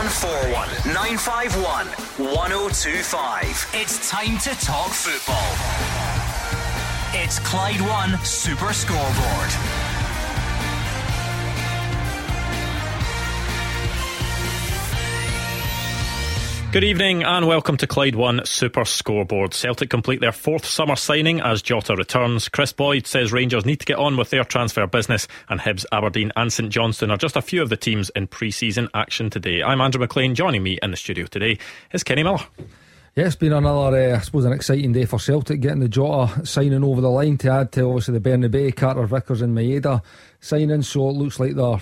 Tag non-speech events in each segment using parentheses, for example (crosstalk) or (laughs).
0141 951 1025. It's time to talk football. It's Clyde One Super Scoreboard. Good evening and welcome to Clyde One Super Scoreboard. Celtic complete their fourth summer signing as Jota returns. Kris Boyd says Rangers need to get on with their transfer business, and Hibs, Aberdeen, and St Johnstone are just a few of the teams in pre season action today. I'm Andrew McLean. Joining me in the studio today is Kenny Miller. Yeah, it's been another, uh, I suppose, an exciting day for Celtic getting the Jota signing over the line to add to obviously the Bernabei, Carter Vickers, and Maeda signing. So it looks like they're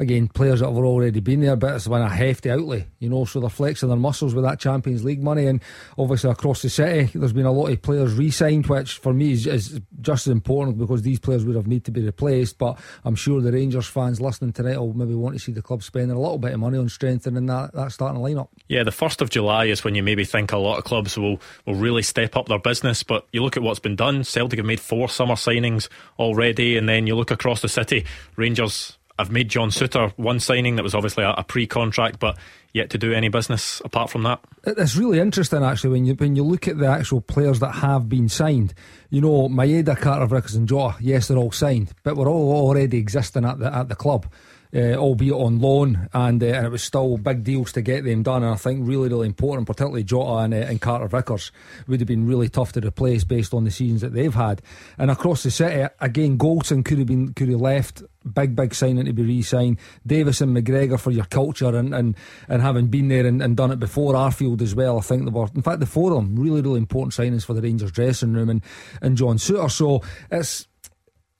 again, players that have already been there, but it's been a hefty outlay, you know, so they're flexing their muscles with that Champions League money. And obviously, across the city, there's been a lot of players re signed, which for me is, is, just as important because these players would have need to be replaced. But I'm sure the Rangers fans listening tonight will maybe want to see the club spending a little bit of money on strengthening that, that starting lineup. Yeah, the 1st of July is when you maybe think a lot of clubs will, will really step up their business, but you look at what's been done. Celtic have made four summer signings already, and then you look across the city, Rangers I've made John Souttar one signing that was obviously a, a pre-contract, but yet to do any business apart from that. It's really interesting actually when you when you look at the actual players that have been signed. You know, Maeda, Carter, Vickers, and Jota. Yes, they're all signed, but we're all already existing at the at the club uh, albeit on loan, and, uh, and it was still big deals to get them done. And I think really, really important, particularly Jota and, uh, and Carter Vickers, would have been really tough to replace based on the seasons that they've had. And across the city, again, Goldson could have been could have left. Big, big signing to be re-signed. Davis and McGregor for your culture and, and, and having been there and, and done it before. Arfield as well. I think they were, in fact, the four of them really, really important signings for the Rangers dressing room and, and John Souttar. So it's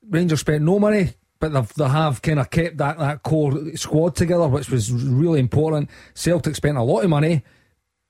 Rangers spent no money but they've, they have kind of kept that, that core squad together, which was really important. Celtic spent a lot of money,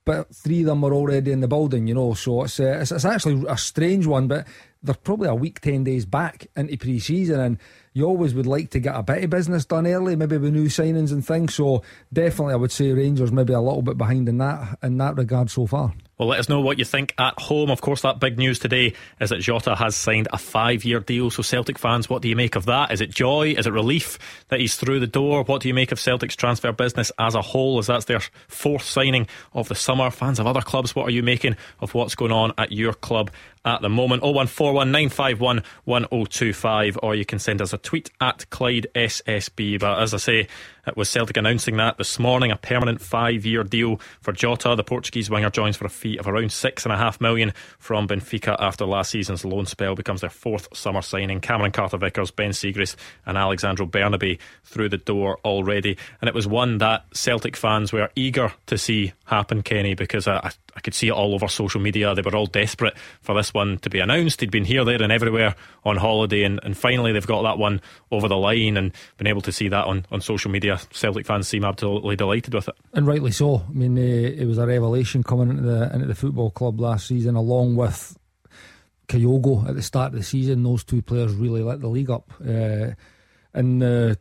but three of them were already in the building, you know. So it's, uh, it's, it's actually a strange one, but they're probably a week, 10 days back into pre season, and you always would like to get a bit of business done early, maybe with new signings and things. So definitely, I would say Rangers maybe a little bit behind in that in that regard so far. Well, let us know what you think at home. Of course, that big news today is that Jota has signed a five year deal. So, Celtic fans, what do you make of that? Is it joy? Is it relief that he's through the door? What do you make of Celtic's transfer business as a whole, as that's their fourth signing of the summer? Fans of other clubs, what are you making of what's going on at your club at the moment. 01419511025, or you can send us a tweet at Clyde SSB. But as I say, it was Celtic announcing that this morning a permanent five year deal for Jota. The Portuguese winger joins for a fee of around six and a half million from Benfica after last season's loan spell, becomes their fourth summer signing. Cameron Carter Vickers, Ben Siegrist, and Alexandro Bernabei through the door already. And it was one that Celtic fans were eager to see happen, Kenny, because I, I could see it all over social media. They were all desperate for this one to be announced. He'd been here, there, and everywhere on holiday, and, and finally they've got that one over the line and been able to see that on, on social media. Celtic fans seem absolutely delighted with it, and rightly so. I mean, uh, it was a revelation coming into the into the football club last season, along with Kyogo at the start of the season. Those two players really lit the league up, uh, and. Uh,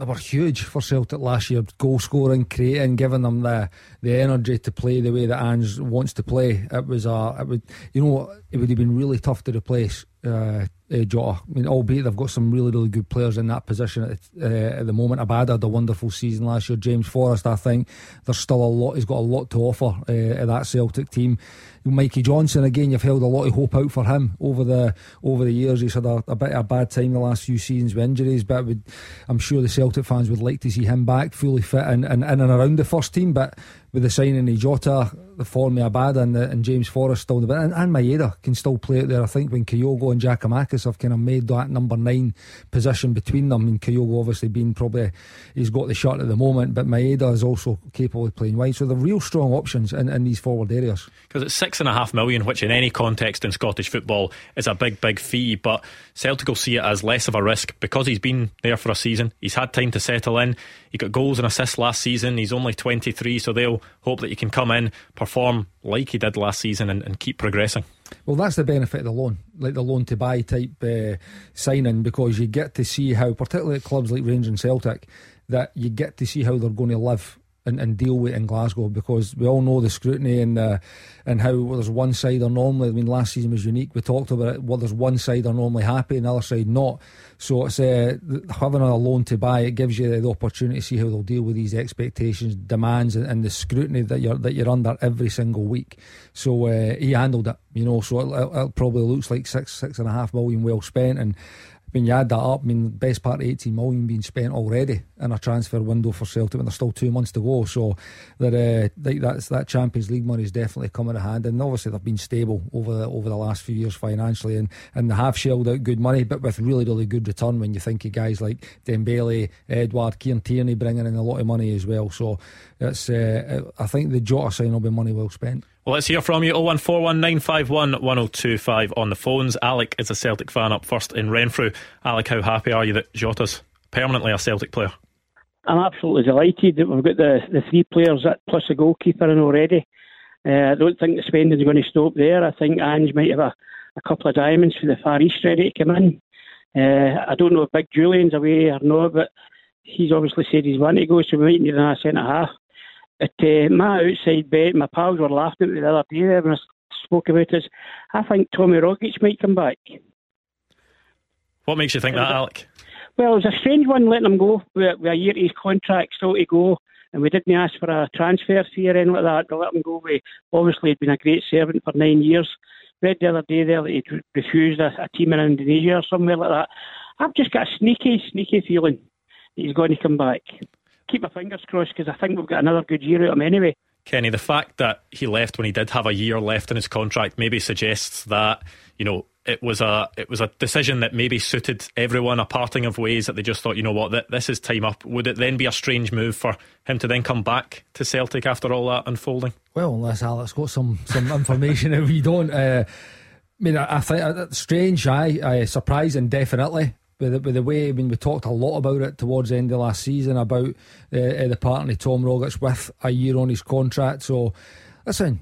they were huge for Celtic last year. Goal scoring, creating, giving them the the energy to play the way that Ange wants to play. It was a, it would, you know, it would have been really tough to replace uh, uh, Jota. I mean, albeit they've got some really, really good players in that position at, uh, at the moment. Abada had a wonderful season last year. James Forrest, I think there's still a lot. He's got a lot to offer uh, that Celtic team. Mikey Johnston, again. You've held a lot of hope out for him over the over the years. He's had a, a bit of a bad time the last few seasons with injuries, but would, I'm sure the Celtic fans would like to see him back fully fit and in, in, and around the first team. But with the signing of Jota, the form of Abada and, the, and James Forrest still, and, and Maeda can still play it there. I think when Kyogo and Giakoumakis have kind of made that number nine position between them, and Kyogo obviously being probably he's got the shot at the moment, but Maeda is also capable of playing wide. So they're real strong options in, in these forward areas. Because it's six and a half million, which in any context in Scottish football is a big, big fee, but Celtic will see it as less of a risk because he's been there for a season. He's had time to settle in. He got goals and assists last season. He's only 23, so they'll hope that he can come in, perform like he did last season, and, and keep progressing. Well, that's the benefit of the loan, like the loan to buy type uh, signing, because you get to see how, particularly at clubs like Rangers and Celtic, that you get to see how they're going to live and, and deal with in Glasgow because we all know the scrutiny and uh, and how well, there's one side are normally. I mean, last season was unique. We talked about it. Well, there's one side are normally happy, and the other side not. So it's uh, having a loan to buy. It gives you the opportunity to see how they'll deal with these expectations, demands, and, and the scrutiny that you're that you're under every single week. So uh, he handled it, you know. So it, it probably looks like six six and a half million well spent, and when you add that up, I mean, best part of 18 million being spent already in a transfer window for Celtic when there's still two months to go. So that uh, that's, that Champions League money is definitely coming to hand. And obviously they've been stable over the over the last few years financially and, and they have shelled out good money, but with really, really good return when you think of guys like Dembele, Edouard, Kieran Tierney bringing in a lot of money as well. So it's uh, I think the Jota sign will be money well spent. Well, let's hear from you 01419511025 on the phones. Alec is a Celtic fan up first in Renfrew. Alec, how happy are you that Jota's permanently a Celtic player? I'm absolutely delighted that we've got the, the three players plus a goalkeeper in already. Uh, I don't think the spending's going to stop there. I think Ange might have a, a couple of diamonds for the Far East ready to come in. Uh, I don't know if Big Jullien's away or not, but he's obviously said he's wanting to go, so we might need another centre half. But uh, my outside bet, my pals were laughing at me the other day when I spoke about this. I think Tommy Rogic might come back. What makes you think that, Alec? Well, it was a strange one letting him go with, with a year to his contract still to go, and we didn't ask for a transfer fee or anything like that to let him go. We obviously had been a great servant for nine years. Read the other day there that he'd refused a, a team in Indonesia or somewhere like that. I've just got a sneaky, sneaky feeling that he's going to come back keep my fingers crossed because I think we've got another good year out of him anyway. Kenny, the fact that he left when he did have a year left in his contract maybe suggests that you know it was a it was a decision that maybe suited everyone, a parting of ways that they just thought, you know what, this is time up. Would it then be a strange move for him to then come back to Celtic after all that unfolding? Well, unless Alex got some some information (laughs) that we don't. Uh, I mean, I, I think uh, strange, I, I surprising, definitely with the, with the way I mean we talked a lot about it towards the end of last season about uh, uh the partner Tom Rogic with a year on his contract. So listen,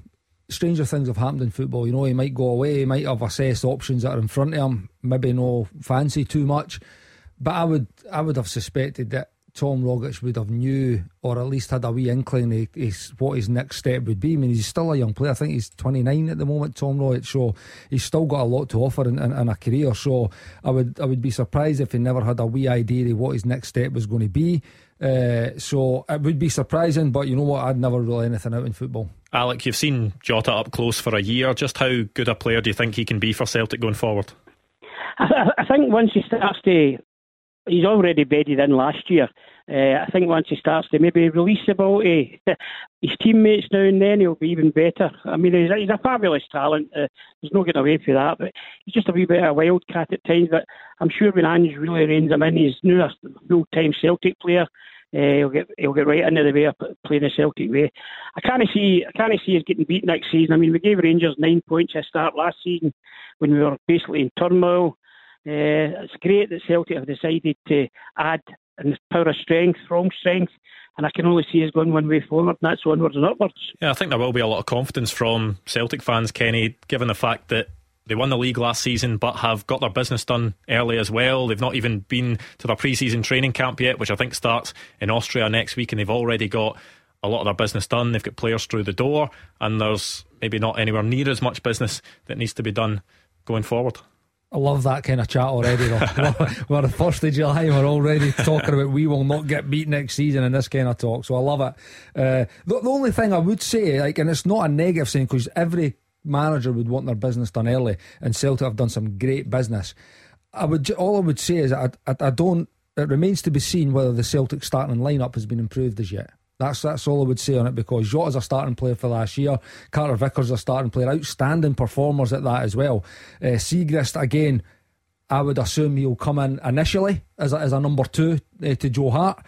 stranger things have happened in football. You know, he might go away, he might have assessed options that are in front of him, maybe no fancy too much. But I would I would have suspected that Tom Rogic would have knew or at least had a wee inkling of, of what his next step would be. I mean, he's still a young player. I think he's 29 at the moment, Tom Rogic. So he's still got a lot to offer in, in, in, a career. So I would I would be surprised if he never had a wee idea of what his next step was going to be. Uh, so it would be surprising, but you know what? I'd never rule anything out in football. Alec, you've seen Jota up close for a year. Just how good a player do you think he can be for Celtic going forward? I, I think once he starts to he's already bedded in last year. Uh, I think once he starts to maybe release the ball to (laughs) his teammates now and then, he'll be even better. I mean, he's a, he's a fabulous talent. Uh, there's no getting away from that. But he's just a wee bit of a wildcat at times. But I'm sure when Ange really reins him in, he's now a full-time Celtic player. Uh, he'll get he'll get right into the way of playing the Celtic way. I can't see I can't see us getting beat next season. I mean, we gave Rangers nine points at start last season when we were basically in turmoil. Uh, it's great that Celtic have decided to add in power of strength, strong strength, and I can only see us going one way forward, and that's onwards and upwards. Yeah, I think there will be a lot of confidence from Celtic fans, Kenny, given the fact that they won the league last season but have got their business done early as well. They've not even been to their pre season training camp yet, which I think starts in Austria next week, and they've already got a lot of their business done. They've got players through the door, and there's maybe not anywhere near as much business that needs to be done going forward. I love that kind of chat already, though. (laughs) we're, the first of July, we're already talking about we will not get beat next season in this kind of talk. So I love it. Uh, the, the, only thing I would say, like, and it's not a negative thing because every manager would want their business done early, and Celtic have done some great business. I would all I would say is I, I, I don't. It remains to be seen whether the Celtic starting lineup has been improved as yet. That's that's all I would say on it because Jota's a starting player for last year. Carter Vickers a starting player, outstanding performers at that as well. Uh, Siegrist again, I would assume he'll come in initially as a, as a number two uh, to Joe Hart.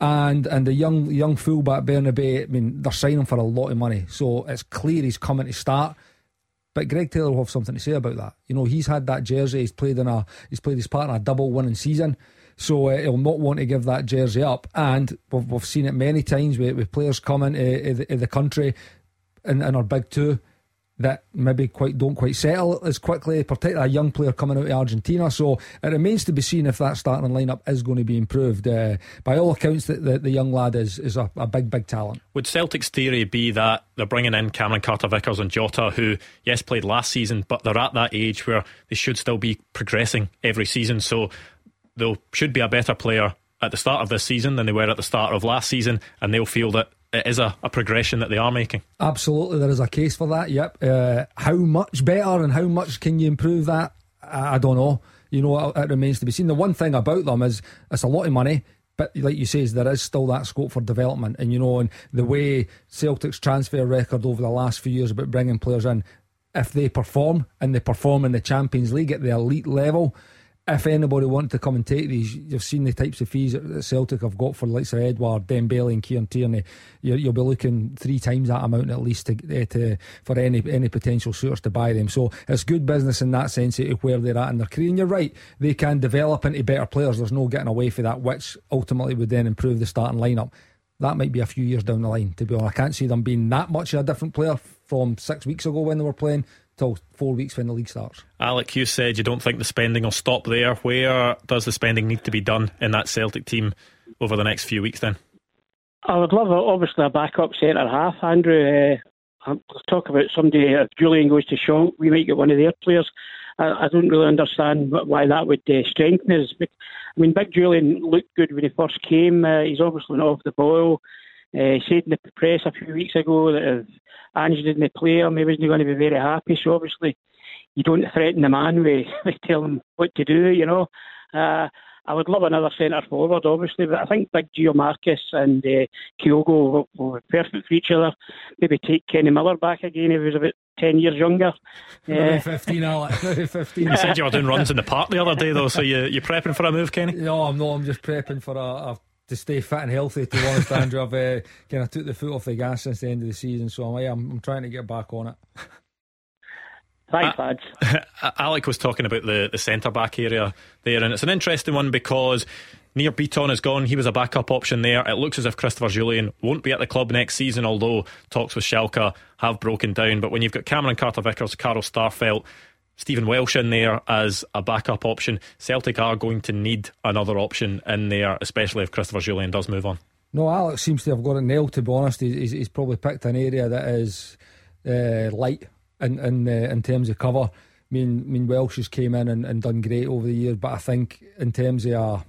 And and the young young fullback Bernabei, I mean, they're signing for a lot of money, so it's clear he's coming to start. But Greg Taylor will have something to say about that. You know, he's had that jersey. He's played in a he's played his part in a double winning season. So uh, he'll not want to give that jersey up. And we've, we've seen it many times with, with players coming to, to, the, to the country in, in our big two. that maybe quite don't quite settle as quickly, particularly a young player coming out of Argentina. So it remains to be seen if that starting lineup is going to be improved. Uh, by all accounts, the, the, the, young lad is is a, a, big, big talent. Would Celtic's theory be that they're bringing in Cameron Carter Vickers and Jota, who yes played last season, but they're at that age where they should still be progressing every season, so they should be a better player at the start of this season than they were at the start of last season, and they'll feel that it is a, a progression that they are making. Absolutely, there is a case for that. Yep. Uh, how much better and how much can you improve that? I, I don't know. You know, it, it, remains to be seen. The one thing about them is it's a lot of money. But like you say, there is still that scope for development, and you know, and the way Celtic's transfer record over the last few years about bringing players in, if they perform and they perform in the Champions League at the elite level, if anybody wanted to come and take these, you've seen the types of fees that Celtic have got for likes of Edouard, Dembele, and Kieran Tierney. You, will be looking three times that amount at least to, uh, to, for any any potential suitors to buy them. So it's good business in that sense of where they're at in their career. And you're right, they can develop into better players. There's no getting away from that, which ultimately would then improve the starting lineup. That might be a few years down the line. To be honest, I can't see them being that much of a different player from six weeks ago when they were playing till four weeks when the league starts. Alec, you said you don't think the spending will stop there. Where does the spending need to be done in that Celtic team over the next few weeks then? I would love, obviously, a backup centre half, Andrew. Uh, talk about somebody, if Jullien goes to Schalke, we might get one of their players. I, I don't really understand why that would uh, strengthen us. I mean, Big Jullien looked good when he first came. Uh, he's obviously not off the boil. Uh, said in the press a few weeks ago that if Ange didn't play him, he wasn't going to be very happy. So obviously, you don't threaten the man with, (laughs) with telling him what to do, you know. Uh, I would love another centre forward, obviously, but I think Big Giakoumakis and uh, Kyogo will, be perfect for each other. Maybe take Kenny Miller back again if he was about 10 years younger. Uh, 15, Alec. (laughs) 15. You said you were doing runs in the park the other day, though, so you, you're prepping for a move, Kenny? No, I'm not. I'm just prepping for a, a to stay fit and healthy. To be honest, Andrew, I've uh, kind of took the foot off the gas since the end of the season, so I'm, I'm trying to get back on it. Thanks, lads. Uh, (laughs) Alec was talking about the, the centre back area there, and it's an interesting one because Nir Bitton is gone. He was a backup option there. It looks as if Christopher Jullien won't be at the club next season, although talks with Schalke have broken down. But when you've got Cameron Carter Vickers, Carl Starfelt, Stephen Welsh in there as a backup option. Celtic are going to need another option in there, especially if Christopher Jullien does move on. No, Alex seems to have got it nailed. To be honest, he's, he's probably picked an area that is uh, light in in, uh, in terms of cover. I mean, I mean Welsh has came in and, and done great over the years, but I think in terms of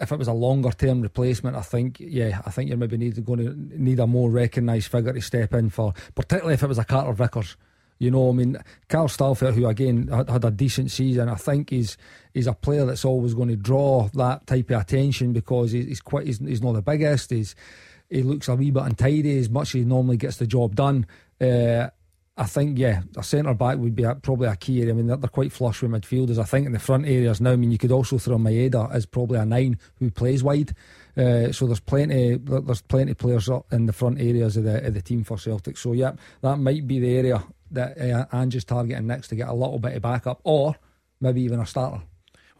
if it was a longer term replacement, I think yeah, I think you're maybe need, going to need a more recognised figure to step in for, particularly if it was a Carter Vickers. You know, I mean, Carl Starfelt, who again had, had, a decent season, I think he's he's a player that's always going to draw that type of attention because he's, quite he's, he's, not the biggest. He's he looks a wee bit untidy as much as he normally gets the job done. Uh, I think, yeah, a centre back would be a, probably a key area. I mean, they're, they're, quite flush with midfielders. I think in the front areas now, I mean, you could also throw Maeda as probably a nine who plays wide. Uh, so there's plenty, there's plenty of players in the front areas of the of the team for Celtic. So yeah, that might be the area that uh, Ange's targeting next to get a little bit of backup, or maybe even a starter.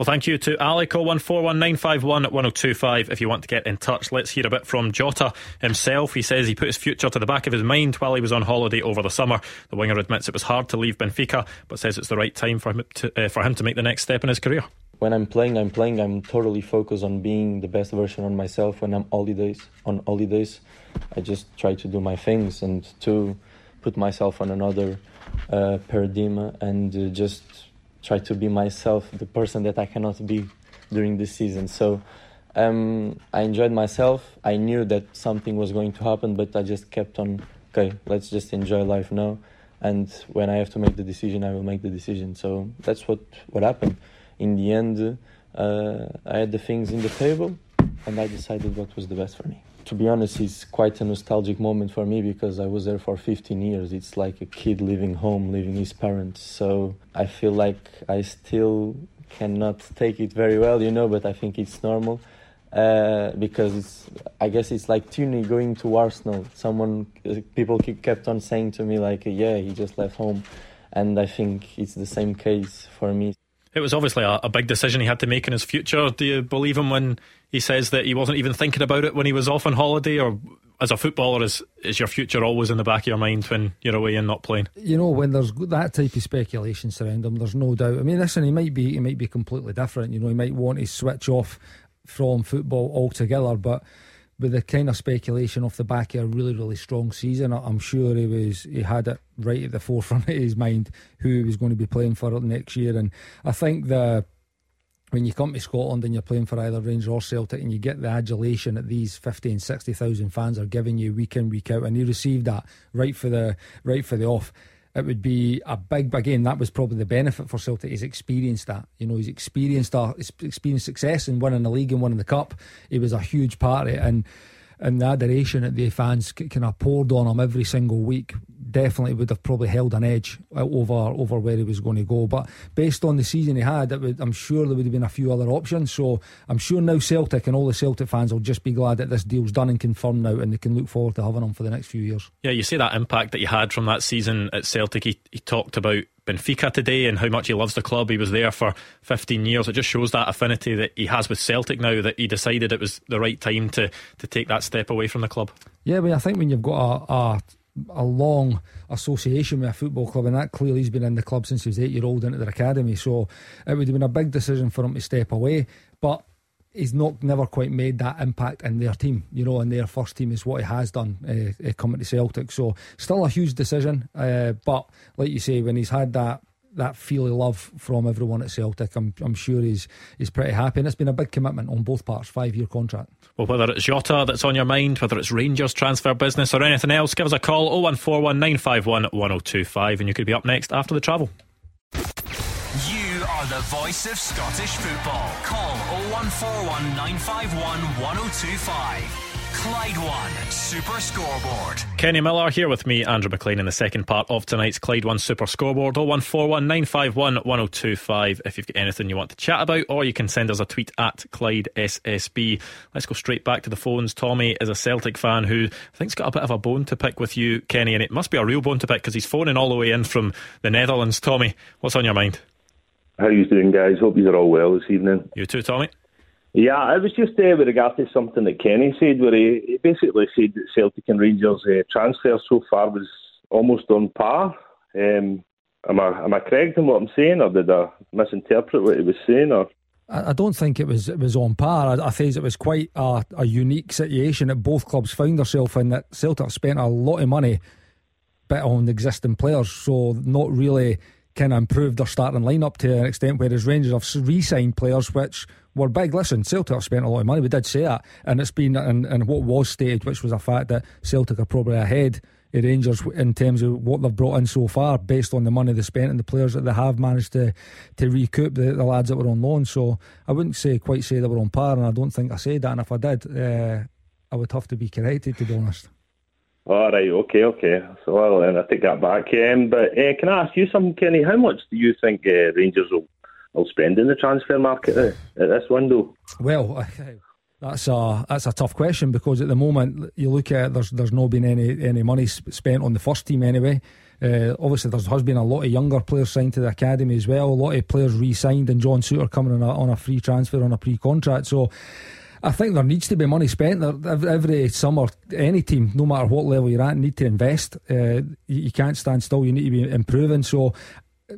Well, thank you to Ali. Call 141951 if you want to get in touch. Let's hear a bit from Jota himself. He says he put his future to the back of his mind while he was on holiday over the summer. The winger admits it was hard to leave Benfica, but says it's the right time for him to, uh, for him to make the next step in his career. When I'm playing, I'm playing. I'm totally focused on being the best version of myself. When I'm holidays, on holidays, I just try to do my things and to put myself on another uh, paradigm and uh, just try to be myself, the person that I cannot be during this season. So um, I enjoyed myself. I knew that something was going to happen, but I just kept on. Okay, let's just enjoy life now. And when I have to make the decision, I will make the decision. So that's what what happened. In the end, uh, I had the things in the table, and I decided what was the best for me to be honest, it's quite a nostalgic moment for me because I was there for 15 years. It's like a kid leaving home, leaving his parents. So I feel like I still cannot take it very well, you know, but I think it's normal. Uh, because it's, I guess it's like Tierney going to Arsenal. Someone, people kept on saying to me like, yeah, he just left home, and I think it's the same case for me. It was obviously a, a, big decision he had to make in his future. Do you believe him when he says that he wasn't even thinking about it when he was off on holiday, or as a footballer, is is your future always in the back of your mind when you're away and not playing? You know, when there's that type of speculation surrounding him, there's no doubt. I mean, listen, he might be he might be completely different. You know, he might want to switch off from football altogether, but with the kind of speculation off the back of a really, really strong season, I'm sure he was he had it right at the (laughs) forefront of his mind who he was going to be playing for next year. And I think the when you come to Scotland and you're playing for either Rangers or Celtic and you get the adulation that these 50 and 60,000 fans are giving you week in week out and he received that right for the right for the off it would be a big again that was probably the benefit for Celtic he's experienced that. You know he's experienced that experienced success in winning the league and winning the cup. He was a huge part of it. And and the adoration that the fans kind of poured on him every single week definitely would have probably held an edge over over where he was going to go. But based on the season he had, would, I'm sure there would have been a few other options. So I'm sure now Celtic and all the Celtic fans will just be glad that this deal's done and confirmed now, and they can look forward to having him for the next few years. Yeah, you see that impact that you had from that season at Celtic. He, he talked about Benfica today and how much he loves the club. He was there for 15 years. It just shows that affinity that he has with Celtic now that he decided it was the right time to, to take that step away from the club. Yeah, but I think when you've got a, a a long association with a football club, and that clearly he's been in the club since he was eight year old into their academy. So it would have been a big decision for him to step away, but he's not never quite made that impact in their team. You know, in their first team is what he has done uh, coming to Celtic. So still a huge decision, uh, but like you say, when he's had that that feel of love from everyone at Celtic. I'm, I'm sure he's he's pretty happy, and it's been a big commitment on both parts. Five year contract. Well, whether it's Jota that's on your mind, whether it's Rangers transfer business or anything else, give us a call 0141 951 1025, and you could be up next after the travel. The voice of Scottish football. Call 0141 951 1025. Clyde One Super Scoreboard. Kenny Miller here with me, Andrew McLean, in the second part of tonight's Clyde One Super Scoreboard. 0141 951 1025 if you've got anything you want to chat about, or you can send us a tweet at Clyde SSB. Let's go straight back to the phones. Tommy is a Celtic fan who I think's got a bit of a bone to pick with you, Kenny, and it must be a real bone to pick because he's phoning all the way in from the Netherlands. Tommy, what's on your mind? How are you doing, guys? Hope you're all well this evening. You too, Tommy. Yeah, it was just uh, with regard to something that Kenny said, where he, he basically said that Celtic and Rangers uh, transfer so far was almost on par. Um, am I am I correct in what I'm saying, or did I misinterpret what he was saying? Or I don't think it was it was on par. I, I think it was quite a, a, unique situation that both clubs found themselves in. That Celtic spent a lot of money, but on existing players, so not really kind of improved their starting lineup to an extent. Whereas Rangers have re-signed players which were big. Listen, Celtic have spent a lot of money. We did say that, and it's been and, and what was stated, which was a fact that Celtic are probably ahead of Rangers in terms of what they've brought in so far, based on the money they spent and the players that they have managed to to recoup the, the lads that were on loan. So I wouldn't say quite say they were on par, and I don't think I said that. And if I did, uh, I would have to be corrected, to be honest. All right, okay, okay. So well, then I take that back. Um, but uh, can I ask you something, Kenny? How much do you think uh, Rangers will will spend in the transfer market at, this window? Well, (laughs) that's a that's a tough question because at the moment you look at there's there's not been any any money spent on the first team anyway. Uh, obviously, there has been a lot of younger players signed to the academy as well. A lot of players re-signed, and John Souttar coming on a, on a free transfer on a pre-contract. So. I think there needs to be money spent. Every summer, any team, no matter what level you're at, need to invest. Uh, you can't stand still. You need to be improving. So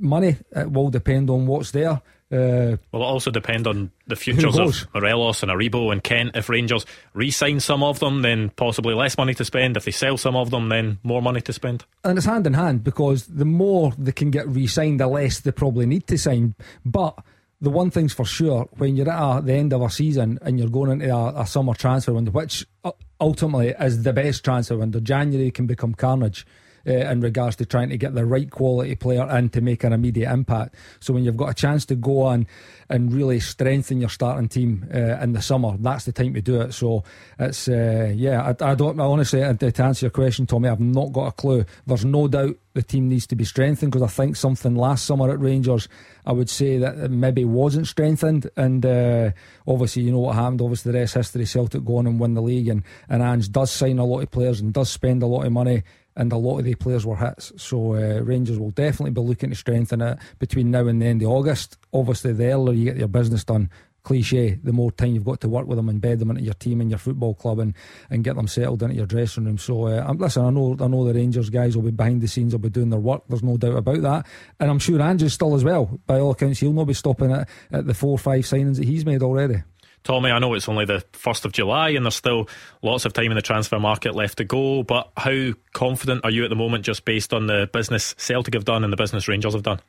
money. Will depend on what's there. Uh, will it also depend on the futures of Morelos and Aribo and Kent? If Rangers re-sign some of them, then possibly less money to spend. If they sell some of them, then more money to spend. And it's hand in hand because the more they can get re-signed, the less they probably need to sign. But the one thing's for sure, when you're at a, the end of a season and you're going into a, a summer transfer window, which uh, ultimately is the best transfer window, January can become carnage uh, in regards to trying to get the right quality player in to make an immediate impact. So when you've got a chance to go on and really strengthen your starting team uh, in the summer, that's the time to do it. So it's uh, yeah, I, I don't I honestly to answer your question, Tommy, I've not got a clue. There's no doubt the team needs to be strengthened because I think something last summer at Rangers, I would say that maybe wasn't strengthened. And uh, obviously, you know what happened. Obviously, the rest history. Celtic go on and win the league, and and Ange does sign a lot of players and does spend a lot of money and a lot of the players were hits. So uh, Rangers will definitely be looking to strengthen it between now and the end of August. Obviously, the earlier you get your business done, cliche, the more time you've got to work with them and bed them into your team and your football club and, and get them settled into your dressing room. So, uh, listen, I know I know the Rangers guys will be behind the scenes, will be doing their work. There's no doubt about that, and I'm sure Andrew's still as well. By all accounts, he'll not be stopping at, at the four or five signings that he's made already. Tommy, I know it's only the 1st of July and there's still lots of time in the transfer market left to go, but how confident are you at the moment just based on the business Celtic have done and the business Rangers have done?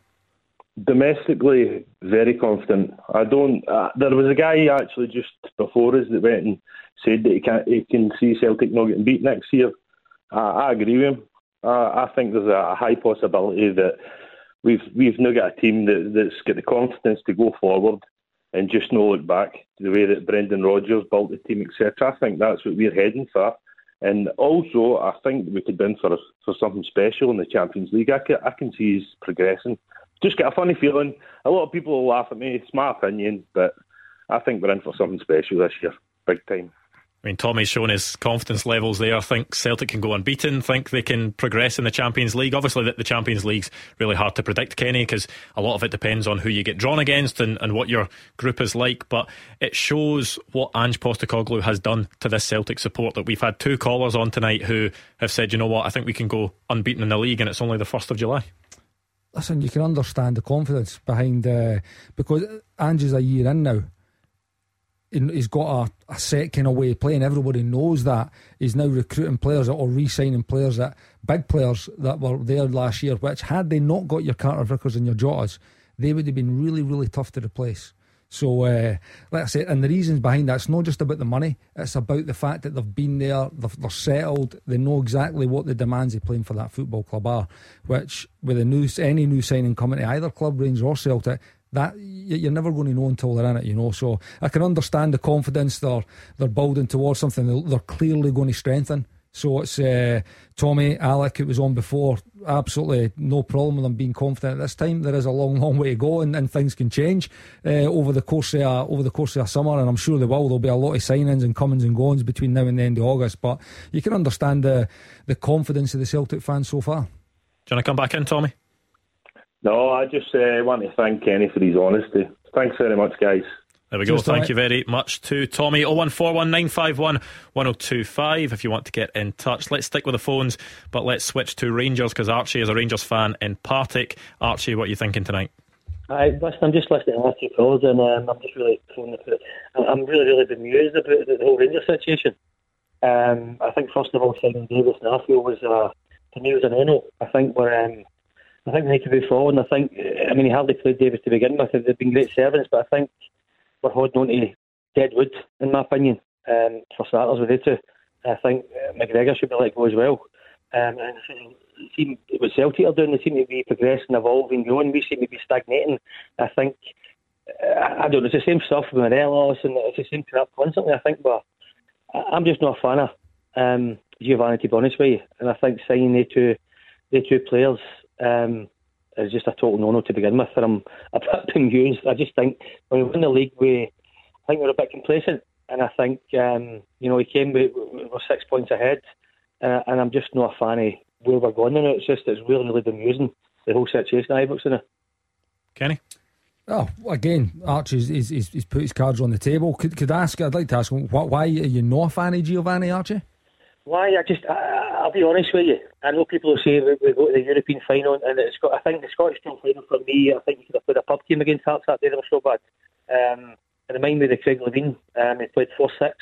Domestically, very confident. I don't. Uh, there was a guy actually just before us that went and said that he can he can see Celtic not getting beat next year. Uh, I agree with him. Uh, I think there's a high possibility that we've we've now got a team that, that's got the confidence to go forward and just not look back. to The way that Brendan Rodgers built the team, etc. I think that's what we're heading for. And also, I think we could win for for something special in the Champions League. I can, I can see he's progressing. Just get a funny feeling. A lot of people will laugh at me. It's my opinion, but I think we're in for something special this year, big time. I mean, Tommy's shown his confidence levels there. I think Celtic can go unbeaten. Think they can progress in the Champions League. Obviously, the Champions League's really hard to predict, Kenny, because a lot of it depends on who you get drawn against and, and what your group is like. But it shows what Ange Postecoglou has done to this Celtic support. That we've had two callers on tonight who have said, you know what, I think we can go unbeaten in the league, and it's only the first of July. Listen, you can understand the confidence behind uh, because Ange is a year in now he's got a, a set kind of way of playing. Everybody knows that. He's now recruiting players or re signing players that big players that were there last year, which had they not got your Carter Vickers and your Jotas, they would have been really, really tough to replace. So, uh, I said, and the reasons behind that, it's not just about the money, it's about the fact that they've been there, they've, they're settled, they know exactly what the demands of playing for that football club are. Which, with a new, any new signing coming to either club, Rangers or Celtic, that you're never going to know until they're in it, you know. So I can understand the confidence they're they're building towards something they're clearly going to strengthen. So it's uh, Tommy, Alec, it was on before. Absolutely no problem with them being confident at this time. There is a long, long way to go, and, and things can change uh, over the course of uh, over the course of a summer. And I'm sure they will. There'll be a lot of signings and comings and goings between now and the end of August. But you can understand the the confidence of the Celtic fans so far. Do you want to come back in, Tommy? No, I just uh, want to thank Kenny for his honesty. Thanks very much, guys. There we go. Just Thank you very much to Tommy. 01419511025 if you want to get in touch. Let's stick with the phones, but let's switch to Rangers because Archie is a Rangers fan in Partick. Archie, what are you thinking tonight? I, listen, I'm just listening to Archie calls and um, I'm just really I'm really, really bemused about the whole Rangers situation. Um, I think, first of all, signing Davis and Arfield was, uh, to me, was an eno. I think we're. Um, I think we need to forward. And I think, I mean, he hardly played Davis to begin with. They've been great servants, but I think we're holding on to dead wood, in my opinion, um, for starters with it too. I think McGregor should be let go as well. Um, and it seemed what Celtic are doing, they seem to be progressing, evolving, growing. We seem to be stagnating. I think, I don't know, it's the same stuff with Morelos and it's the same crap constantly, I think, but I'm just not a fan of um, Giovanni, to be with you. And I think signing the two, the two players um, is just a total no-no to begin with. And I'm a bit bemused. I just think when we win the league, we I think we're a bit complacent, and I think um, you know we came we, we're six points ahead, uh, and I'm just not a fan of where we're going. And it's just it's really really bemusing the whole situation. Ibrox in it. Kenny. Oh, again, Archie he's, he's, he's, put his cards on the table. Could, could I ask? I'd like to ask him why are you not a fan of Giovanni Archie? Why? I just, I, will be honest with you. I know people will say we, we go to the European final, and it's got. I think the Scottish Cup final for me. I think you could have played a pub team against Hearts that day. They were so bad. Um, and remind me of the Craig Levein, Um, he played four six.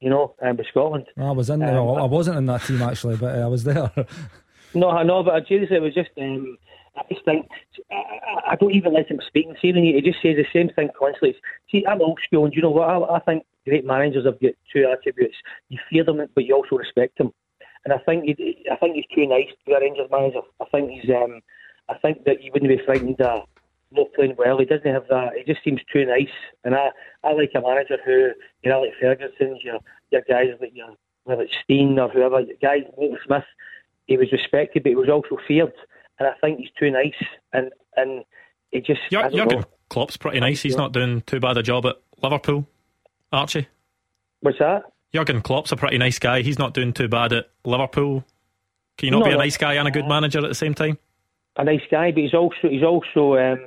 You know, um, with Scotland. I was in there. Um, I wasn't in that team actually, but uh, I was there. (laughs) no, I know, but I seriously, it was just. Um, I just think I, I don't even let him speak and say anything. He just says the same thing constantly. See, I'm old school, and you know what? I, I think great managers have got two attributes: you fear them, but you also respect them. And I think he, I think he's too nice to be a Rangers manager. I think he's um, I think that he wouldn't be frightened of not playing well. He doesn't have that. He just seems too nice. And I, I like a manager who you know like Ferguson's, your your guys like your whether it's Stein or whoever, the guys Walter Smith. He was respected, but he was also feared. And I think he's too nice. And and he just Jurgen Klopp's pretty nice. He's not doing too bad a job at Liverpool. Archie? What's that? Jurgen Klopp's a pretty nice guy. He's not doing too bad at Liverpool. Can you not no, be a nice guy and a good manager at the same time? A nice guy, but he's also he's also um,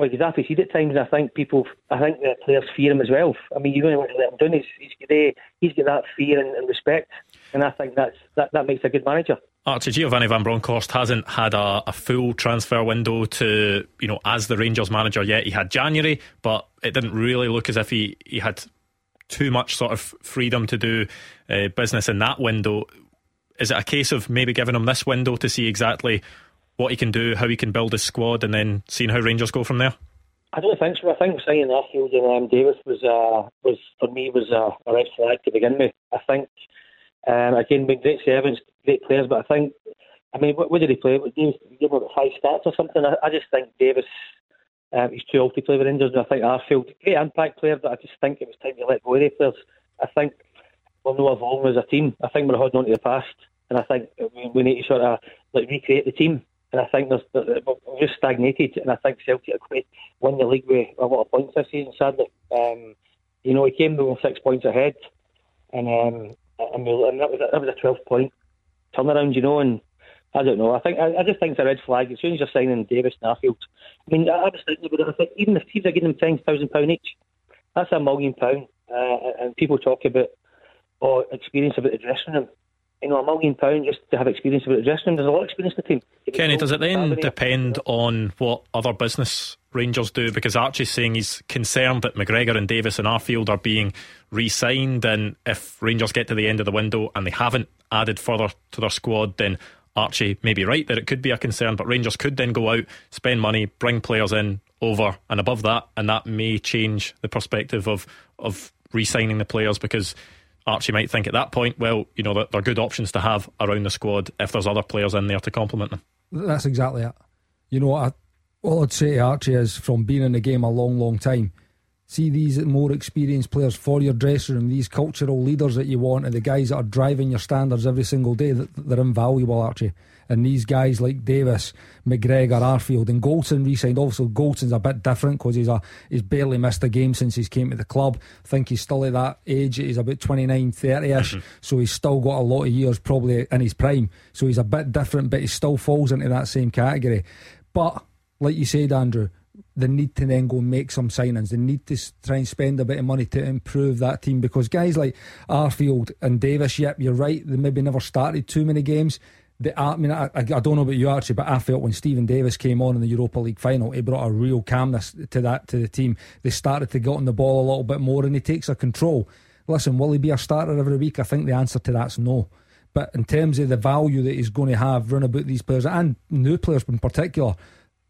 well, he's happy seed at times. And I think people, I think the players fear him as well. I mean, you don't want to let him down. He's, he's, they, he's got that fear and, and, respect, and I think that's that, that makes a good manager. Archie Giovanni Van Bronckhorst hasn't had a, a, full transfer window to you know as the Rangers manager yet. He had January, but it didn't really look as if he he had too much sort of freedom to do uh, business in that window. Is it a case of maybe giving him this window to see exactly what he can do, how he can build his squad, and then seeing how Rangers go from there? I don't think so. I think signing Arfield and um, Davis was uh, was for me was a red flag to begin with. I think um, again, been great servants, great players, but I think I mean, what, what did he play? He gave him five stats or something. I, I just think Davis. Um, he's too old to play with Rangers, and I think Arfield, great impact player, but I just think it was time to let go of the players. I think we're not evolving as a team. I think we're holding on to the past, and I think we, we need to sort of like recreate the team and I think there's, we're just stagnated. And I think Celtic are win the league with a lot of points this season. Sadly, um, you know, he came with six points ahead, and um, and, and that was a, that was a twelve point turnaround. You know, and I don't know. I think I, I just think it's a red flag. As soon as you're signing Davis and Arfield, I mean, I, was thinking about it. I think even if teams are getting them ten thousand pound each, that's a million pound. Uh, and people talk about or oh, experience about the dressing room you know, a million pound just to have experience with the dressing room. There's a lot of experience in the team. Kenny, does it then depend on what other business Rangers do? Because Archie's saying he's concerned that McGregor and Davis and Arfield are being re signed, and if Rangers get to the end of the window and they haven't added further to their squad, then Archie may be right that it could be a concern, but Rangers could then go out, spend money, bring players in over and above that, and that may change the perspective of, of re signing the players because Archie might think at that point, well, you know, they're good options to have around the squad if there's other players in there to complement them. That's exactly it. You know, I, all I'd say to Archie is from being in the game a long, long time, see these more experienced players for your dressing room, these cultural leaders that you want, and the guys that are driving your standards every single day, they're invaluable, Archie. And these guys like Davis, McGregor, Arfield, and Goldson re-signed. Obviously, Goldson's a bit different because he's a he's barely missed a game since he's came to the club. I think he's still at that age. He's about 29, 30 ish, mm-hmm. so he's still got a lot of years probably in his prime. So he's a bit different, but he still falls into that same category. But like you said, Andrew, the need to then go make some signings. They need to try and spend a bit of money to improve that team because guys like Arfield and Davis, yep, you're right, they maybe never started too many games the, I mean, I, I don't know about you, Archie, but I felt when Steven Davis came on in the Europa League final, he brought a real calmness to that to the team. They started to get on the ball a little bit more, and he takes a control. Listen, will he be a starter every week? I think the answer to that's no. But in terms of the value that he's going to have, run about these players and new players in particular,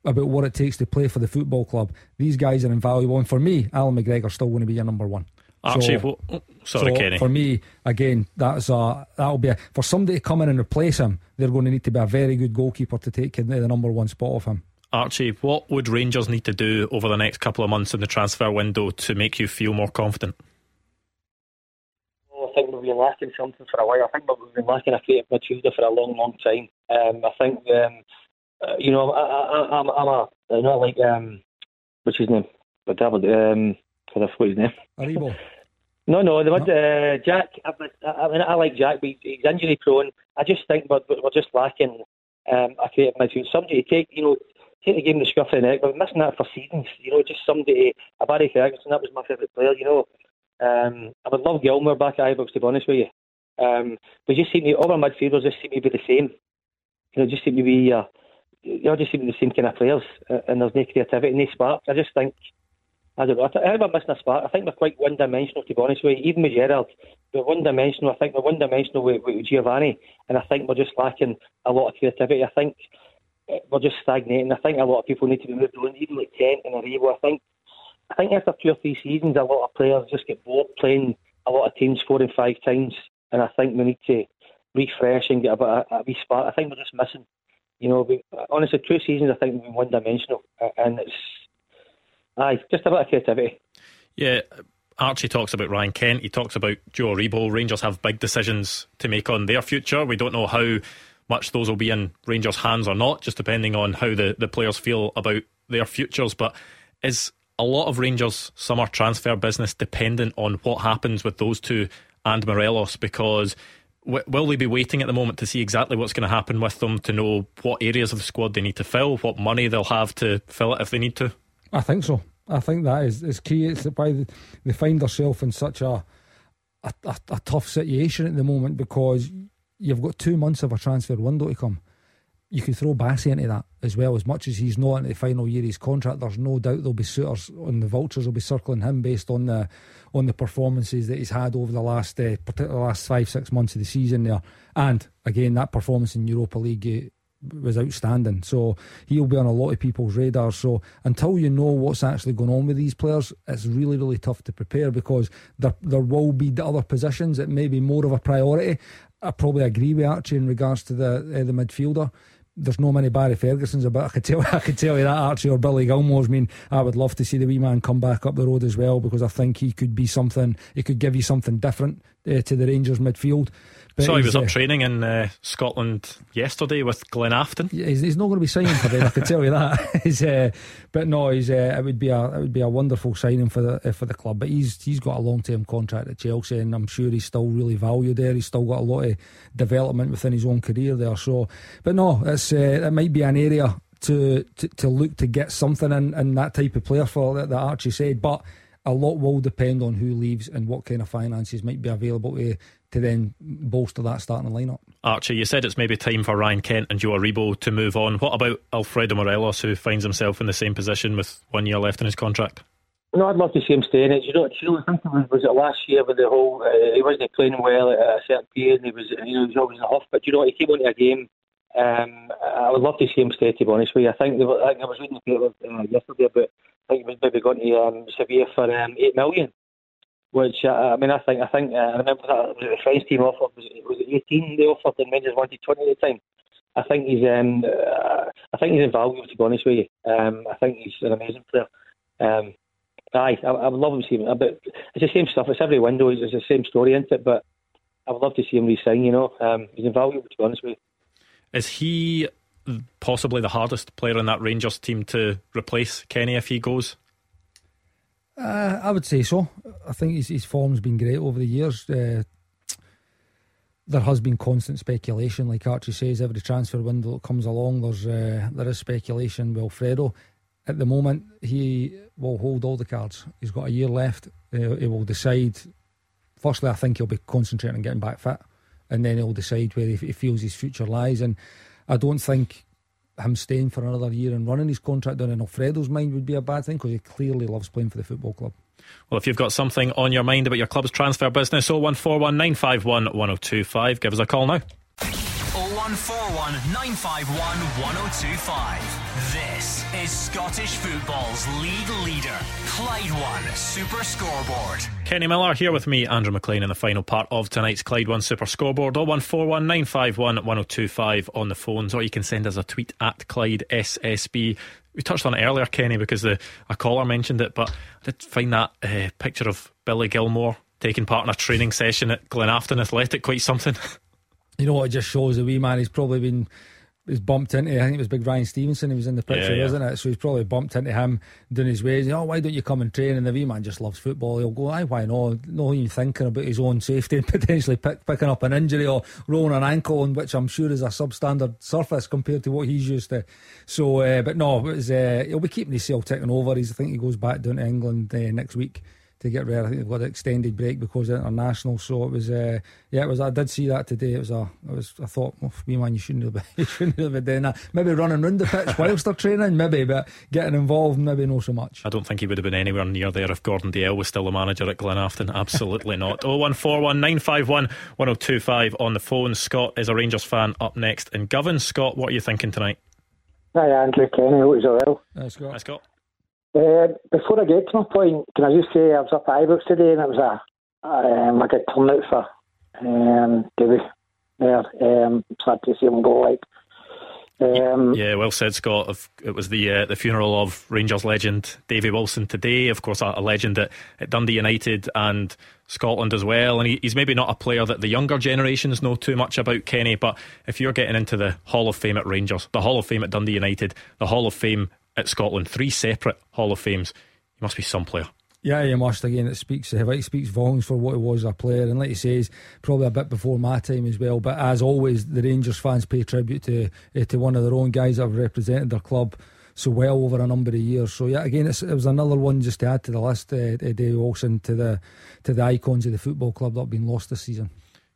about what it takes to play for the football club, these guys are invaluable. And for me, Allan McGregor's still going to be your number one. Archie, so, well, sorry, so Kenny. For me, again, that's a that'll be a, for somebody to come in and replace him. They're going to need to be a very good goalkeeper to take the number one spot of him. Archie, what would Rangers need to do over the next couple of months in the transfer window to make you feel more confident? Well, I think we've been lacking something for a while. I think we've been lacking a creative midfielder for a long, long time. Um, I think, um, uh, you know, I, am I'm a, I know like, um, what's his name? But David, um, I forgot his name. Aribo. No, no, the one, uh, Jack. I, I, mean, I like Jack, but he's injury prone. I just think we're, we're just lacking um, a creative midfield. Somebody to take, you know, take the game the scruff of the neck. But we're missing that for seasons. You know, just somebody. A Barry Ferguson, that was my favourite player. You know, um, I would love Gilmour back at Ibrox, to be honest with you. Um, but just seem to all our midfielders just seem to be the same. You know, just seem to be. Uh, you all just seem to be the same kind of players, uh, and there's no creativity, no spark. I just think I don't know. I think we're missing a spark. I think we're quite one dimensional, to be honest with you. Even with Gerrard, we're one dimensional. I think we're one dimensional with, with Giovanni, and I think we're just lacking a lot of creativity. I think eh, we're just stagnating. I think a lot of people need to be moved on, even like Kent and Aribo. I think, I think after two or three seasons, a lot of players just get bored playing a lot of teams four and five times, and I think we need to refresh and get a bit of a wee spark. I think we're just missing. You know, we, honestly, two seasons I think we've been one dimensional, and it's Aye, just a bit of creativity. Yeah. Archie talks about Ryan Kent. He talks about Joe Aribo. Rangers have big decisions to make on their future. We don't know how much those will be in Rangers' hands or not, just depending on how the, the players feel about their futures. But is a lot of Rangers' summer transfer business dependent on what happens with those two and Morelos? Because w- will they be waiting at the moment to see exactly what's going to happen with them to know what areas of the squad they need to fill, what money they'll have to fill it if they need to? I think so. I think that is, is key. It's why they find themselves in such a a, a a, tough situation at the moment because you've got two months of a transfer window to come. You could throw Bassey into that as well. As much as he's not in the final year of his contract, there's no doubt there'll be suitors on the vultures will be circling him based on the on the performances that he's had over the last uh, particularly the last five six months of the season there. And again, that performance in Europa League was outstanding. So he'll be on a lot of people's radar. So until you know what's actually going on with these players, it's really, really tough to prepare because there there will be other positions that may be more of a priority. I probably agree with Archie in regards to the uh, the midfielder. There's no many Barry Fergusons about. I could (laughs) tell. I could tell you that Archie or Billy Gilmour's. I mean, I would love to see the wee man come back up the road as well because I think he could be something. He could give you something different uh, to the Rangers midfield. But so he was up uh, training in uh, Scotland yesterday with Glenafton. He's, he's, not going to be signing for them, I can tell you that. (laughs) uh, but no, he's uh, it would be a it would be a wonderful signing for the uh, for the club. But he's he's got a long term contract at Chelsea, and I'm sure he's still really valued there. He's still got a lot of development within his own career there. So, but no, it's uh, it might be an area to, to, to look to get something in, in that type of player for that, that Archie said, but a lot will depend on who leaves and what kind of finances might be available to to then bolster that starting lineup. Archie, you said it's maybe time for Ryan Kent and Joe Aribo to move on. What about Alfredo Morelos, who finds himself in the same position with one year left in his contract? No, I'd love to see him stay in it. You know, I think it was, was it last year with the whole uh, he wasn't playing well at a certain period. And he was, you know, he was always in the huff. But you know, he came onto a game. Um, I would love to see him stay. To be honest with you, I think, they were, I, think I was reading the paper uh, yesterday about I think he was maybe going to um, Sevilla for um, eight million which uh, I mean, I think I think uh, I remember that was the French team offered was it, was it 18 they offered and Rangers wanted 20 at the time. I think he's um, uh, I think he's invaluable to be honest with you. Um, I think he's an amazing player. Um, aye, I, I would love to see him. But it's the same stuff. It's every window. It's the same story, isn't it? But I would love to see him re-sign. You know, um, he's invaluable to be honest with you. Is he possibly the hardest player in that Rangers team to replace Kenny if he goes? Uh, I would say so. I think his, his form's been great over the years. Uh, there has been constant speculation, like Archie says, every transfer window that comes along, there's uh, there is speculation with Alfredo. At the moment, he will hold all the cards. He's got a year left. Uh, he will decide. Firstly, I think he'll be concentrating on getting back fit, and then he'll decide where he, he feels his future lies. And I don't think him staying for another year and running his contract down in Alfredo's mind would be a bad thing because he clearly loves playing for the football club. Well, if you've got something on your mind about your club's transfer business, 0141 951 1025, give us a call now. 0141 951 1025. This is Scottish football's league leader, Clyde One Super Scoreboard. Kenny Miller here with me, Andrew McLean, in the final part of tonight's Clyde One Super Scoreboard. 0141 951 1025 on the phones, or you can send us a tweet at Clyde SSB. We touched on it earlier, Kenny, because the a caller mentioned it, but I did find that uh, picture of Billy Gilmour taking part in a training session at Glenafton Athletic quite something. (laughs) You know what? It just shows the wee man. He's probably been he's bumped into. I think it was Big Ryan Stevenson. He was in the picture, yeah, yeah. wasn't it? So he's probably bumped into him doing his ways. Oh, why don't you come and train? And the wee man just loves football. He'll go, "I why not?" No, even thinking about his own safety and (laughs) potentially pick, picking up an injury or rolling an ankle, on which I'm sure is a substandard surface compared to what he's used to. So, uh, but no, it was, uh, he'll be keeping his ticking over. He's, I think he goes back down to England uh, next week to get ready. I think they've got an extended break because of international. So it was, uh, yeah, it was. I did see that today. It was a, it was. I thought, well, me man, you shouldn't have, been, (laughs) you shouldn't have been doing that. Maybe running round the pitch whilst they're training, maybe, but getting involved, maybe not so much. I don't think he would have been anywhere near there if Gordon Dalziel was still the manager at Glen Glenafton. Absolutely not. (laughs) Oh one four one nine five one one zero oh two five on the phone. Scott is a Rangers fan up next in Govan. Scott, what are you thinking tonight? Hi, Andrew Kenny. Hope you're well. Hi, Scott. Hi, Scott. Uh, before I get to my point, can I just say I was up at Ibrox today and it was a, um, a good turnout for um, Davy there. Um, sad to see him go like. Um, yeah, well said, Scott. It was the uh, the funeral of Rangers legend Davy Wilson today. Of course, a, a legend at, at, Dundee United and Scotland as well. And he, he's maybe not a player that the younger generations know too much about, Kenny. But if you're getting into the Hall of Fame at Rangers, the Hall of Fame at Dundee United, the Hall of Fame at Scotland, three separate Hall of Fames. He must be some player. Yeah, he must. Again, it speaks it speaks volumes for what he was a player, and like he says, probably a bit before my time as well. But as always, the Rangers fans pay tribute to uh, to one of their own guys that have represented their club so well over a number of years. So yeah, again, it was another one just to add to the list. Uh, Davy Wilson to the to the icons of the football club that have been lost this season.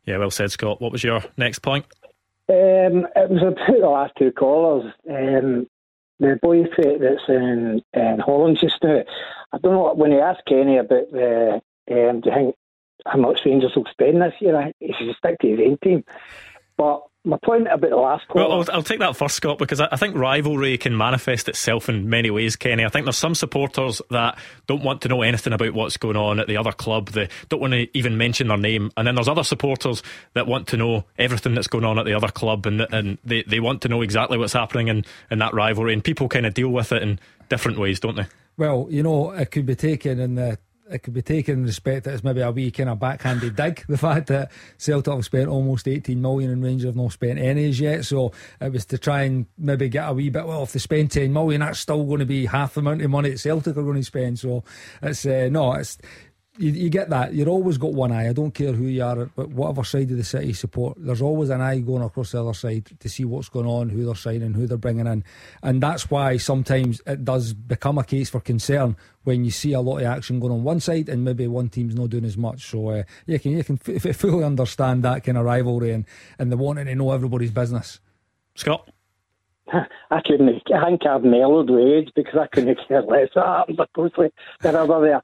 Yeah, well said, Scott. What was your next point? Um, it was about (laughs) the last two callers. Um, the boy that's in, in Holland just now. I don't know when he asked Kenny about the um, do you think how much Rangers will spend this year? He should stick to his own team. But my point about the last quarter. Well, I'll, I'll, take that first, Scott, because I, I, think rivalry can manifest itself in many ways, Kenny. I think there's some supporters that don't want to know anything about what's going on at the other club. They don't want to even mention their name. And then there's other supporters that want to know everything that's going on at the other club and, and they, they want to know exactly what's happening in, in that rivalry. And people kind of deal with it in different ways, don't they? Well, you know, it could be taken in the it could be taken in respect that it's maybe a wee kind of backhanded dig. The fact that Celtic have spent almost 18 million and Rangers have not spent any as yet. So it was to try and maybe get a wee bit, well, if they spend 10 million, that's still going to be half the amount of money that Celtic are going to spend. So it's, uh, no, it's, you, you, get that. You've always got one eye. I don't care who you are, but whatever side of the city support, there's always an eye going across the other side to see what's going on, who they're signing, who they're bringing in, and that's why sometimes it does become a case for concern when you see a lot of action going on one side and maybe one team's not doing as much. So uh, you can you can f- fully understand that kind of rivalry and and the wanting to know everybody's business. Scott. (laughs) I couldn't. I think I've mellowed with age because I couldn't (laughs) care less what happens, closely than over there.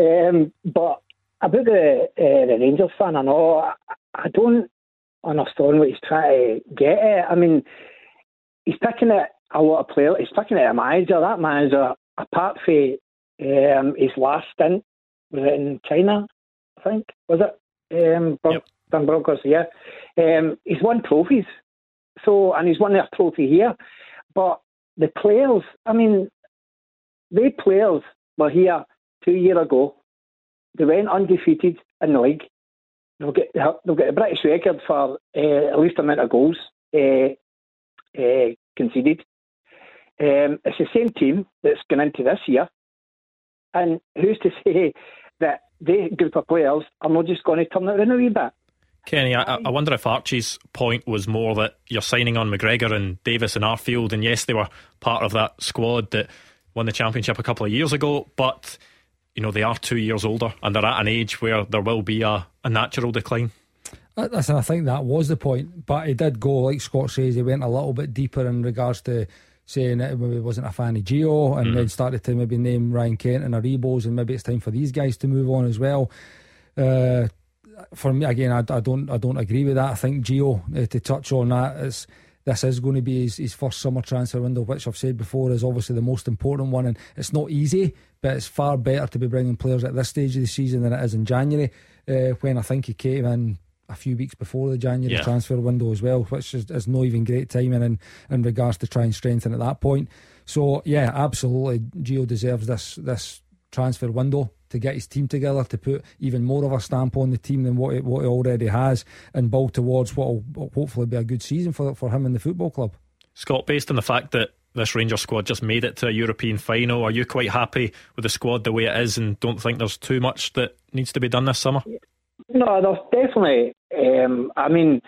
Um, but about the, uh, the Rangers fan, I know I, I don't understand what he's trying to get at. I mean, he's picking at a lot of players. He's picking at a manager. That manager, apart from um, his last stint, was it in China? I think was it. Um, yep. Broncos, yeah. Um, he's won trophies. So, and he's won their trophy here. But the players, I mean, the players were here two years ago. They went undefeated in the league. They'll get they'll get a British record for uh, least amount of goals uh, uh, conceded. Um, it's the same team that's going into this year, and who's to say that the group of players are not just going to turn it around a wee bit? Kenny, I, I, wonder if Archie's point was more that you're signing on McGregor and Davis and Arfield, and yes, they were part of that squad that won the championship a couple of years ago, but you know they are two years older and they're at an age where there will be a, a natural decline. Listen, I think that was the point, but he did go, like Scott says, he went a little bit deeper in regards to saying that maybe wasn't a fan of Gio, and mm. then started to maybe name Ryan Kent and Aribos, and maybe it's time for these guys to move on as well. Uh, for me again, I, I, don't I don't agree with that. I think Gio uh, to touch on that is this is going to be his, his first summer transfer window, which I've said before is obviously the most important one, and it's not easy, but it's far better to be bringing players at this stage of the season than it is in January, uh, when I think he came in a few weeks before the January yeah. transfer window as well, which is, is not even great timing in, in regards to try and strengthen at that point. So yeah, absolutely, Gio deserves this this transfer window to get his team together to put even more of a stamp on the team than what he, what he already has and build towards what will hopefully be a good season for for him and the football club. Scott, based on the fact that this Rangers squad just made it to a European final, are you quite happy with the squad the way it is and don't think there's too much that needs to be done this summer? No, there's definitely. Um, I mean,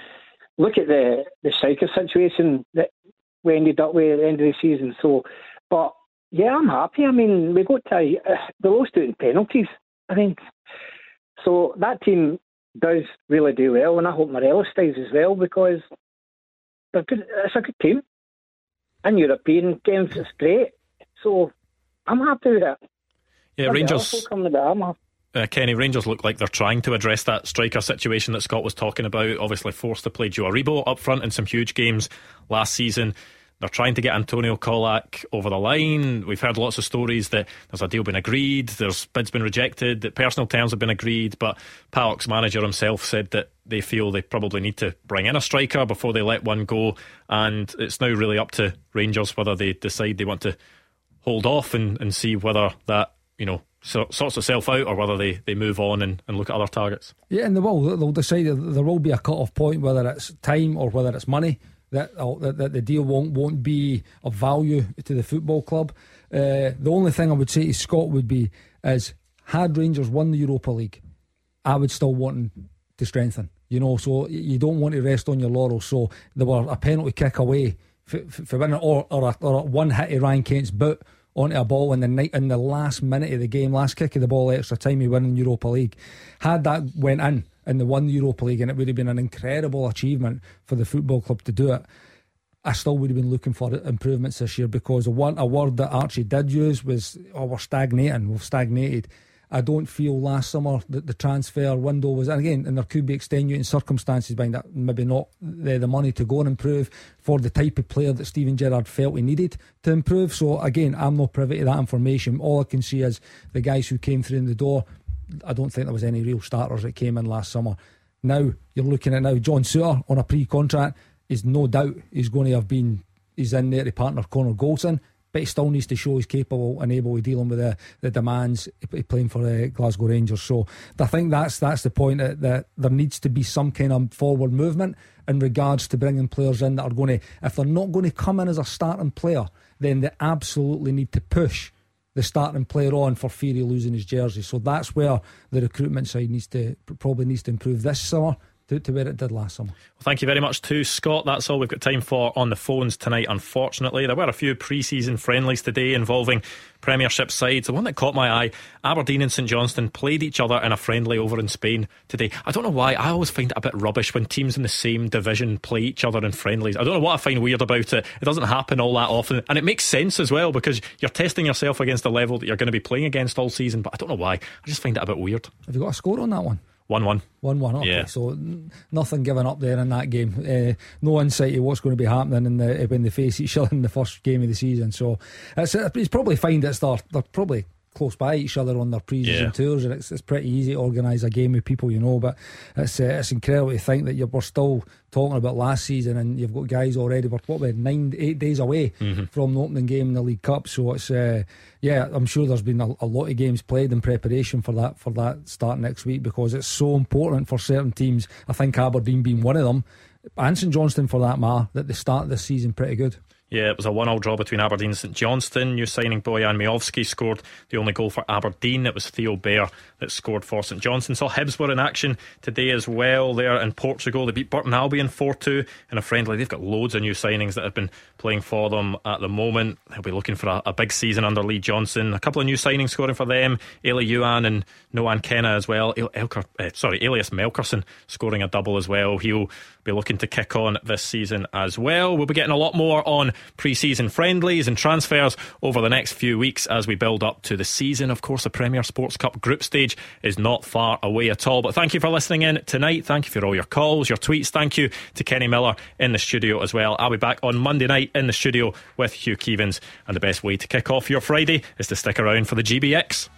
look at the the striker situation that we ended up with at the end of the season. So, but yeah, I'm happy. I mean, we got to uh, we lost out in penalties. I think so. That team does really do well, and I hope Morelos stays as well because good. It's a good team. And European games, it's great. So I'm happy with it. Yeah, Rangers. Uh, Kenny Rangers look like they're trying to address that striker situation that Scott was talking about. Obviously, forced to play Joe Aribo up front in some huge games last season. They're trying to get Antonio Colak over the line. We've heard lots of stories that there's a deal been agreed, there's bids been rejected, that personal terms have been agreed, but PAOK's manager himself said that they feel they probably need to bring in a striker before they let one go. And it's now really up to Rangers whether they decide they want to hold off and, and see whether that, you know, sorts itself out or whether they, they move on and, and look at other targets. Yeah, and they will. They'll decide there will be a cut off point, whether it's time or whether it's money that, uh, that, that the deal won't won't be of value to the football club. Uh, the only thing I would say to Scott would be is had Rangers won the Europa League, I would still want to strengthen. You know, so you don't want to rest on your laurels. So there were a penalty kick away for, for winning, or or, a, or a one hit of Ryan Kent's boot onto a ball in the night in the last minute of the game, last kick of the ball, extra time he won in Europa League. Had that went in and they won the Europa League, and it would have been an incredible achievement for the football club to do it. I still would have been looking for improvements this year because one, a word that Archie did use was, "Oh, we're stagnating. We've stagnated." I don't feel last summer that the transfer window was, and again, and there could be extenuating circumstances behind that, maybe not the, the money to go and improve for the type of player that Steven Gerrard felt he needed to improve. So, again, I'm not privy to that information. All I can see is the guys who came through in the door. I don't think there was any real starters that came in last summer. Now, you're looking at now John Souttar on a pre contract is no doubt he's going to have been, he's in there to partner Connor Goldson but he still needs to show he's capable and able of dealing with the, the demands playing for the Glasgow Rangers. So I think that's that's the point that, that there needs to be some kind of forward movement in regards to bringing players in that are going to, if they're not going to come in as a starting player, then they absolutely need to push the starting player on for fear of losing his jersey. So that's where the recruitment side needs to probably needs to improve this summer to, to where it did last summer. Well, thank you very much to Scott. That's all we've got time for on the phones tonight, unfortunately. There were a few pre season friendlies today involving Premiership sides. The one that caught my eye Aberdeen and St Johnstone played each other in a friendly over in Spain today. I don't know why. I always find it a bit rubbish when teams in the same division play each other in friendlies. I don't know what I find weird about it. It doesn't happen all that often. And it makes sense as well because you're testing yourself against the level that you're going to be playing against all season. But I don't know why. I just find it a bit weird. Have you got a score on that one? 1 1. 1 1. Okay. Yeah. So nothing given up there in that game. Uh, no insight of what's going to be happening in the, when they face each other in the first game of the season. So it's, it's probably fine that they're, they're probably close by each other on their pre-season yeah. tours, and it's, it's pretty easy to organise a game with people you know. But it's uh, it's incredible to think that you're we're still talking about last season, and you've got guys already. We're what we're nine eight days away mm-hmm. from the opening game in the League Cup, so it's uh, yeah. I'm sure there's been a, a, lot of games played in preparation for that for that start next week because it's so important for certain teams. I think Aberdeen being one of them, and St Johnstone for that matter, that they start this season pretty good. Yeah, it was a one-all draw between Aberdeen and St Johnstone. New signing Bojan Miovski scored the only goal for Aberdeen. It was Theo Bair that scored for St Johnstone. Saw Hibs were in action today as well. There in Portugal, they beat Burton Albion four-two in a friendly. They've got loads of new signings that have been playing for them at the moment. They'll be looking for a, a big season under Lee Johnson. A couple of new signings scoring for them. Elie Youan and Nohan Kenneh as well. El- Elker, uh, sorry, Elias Melkersen scoring a double as well. He'll be looking to kick on this season as well. We'll be getting a lot more on pre season friendlies and transfers over the next few weeks as we build up to the season. Of course, the Premier Sports Cup group stage is not far away at all. But thank you for listening in tonight. Thank you for all your calls, your tweets. Thank you to Kenny Miller in the studio as well. I'll be back on Monday night in the studio with Hugh Keevins. And the best way to kick off your Friday is to stick around for the GBX.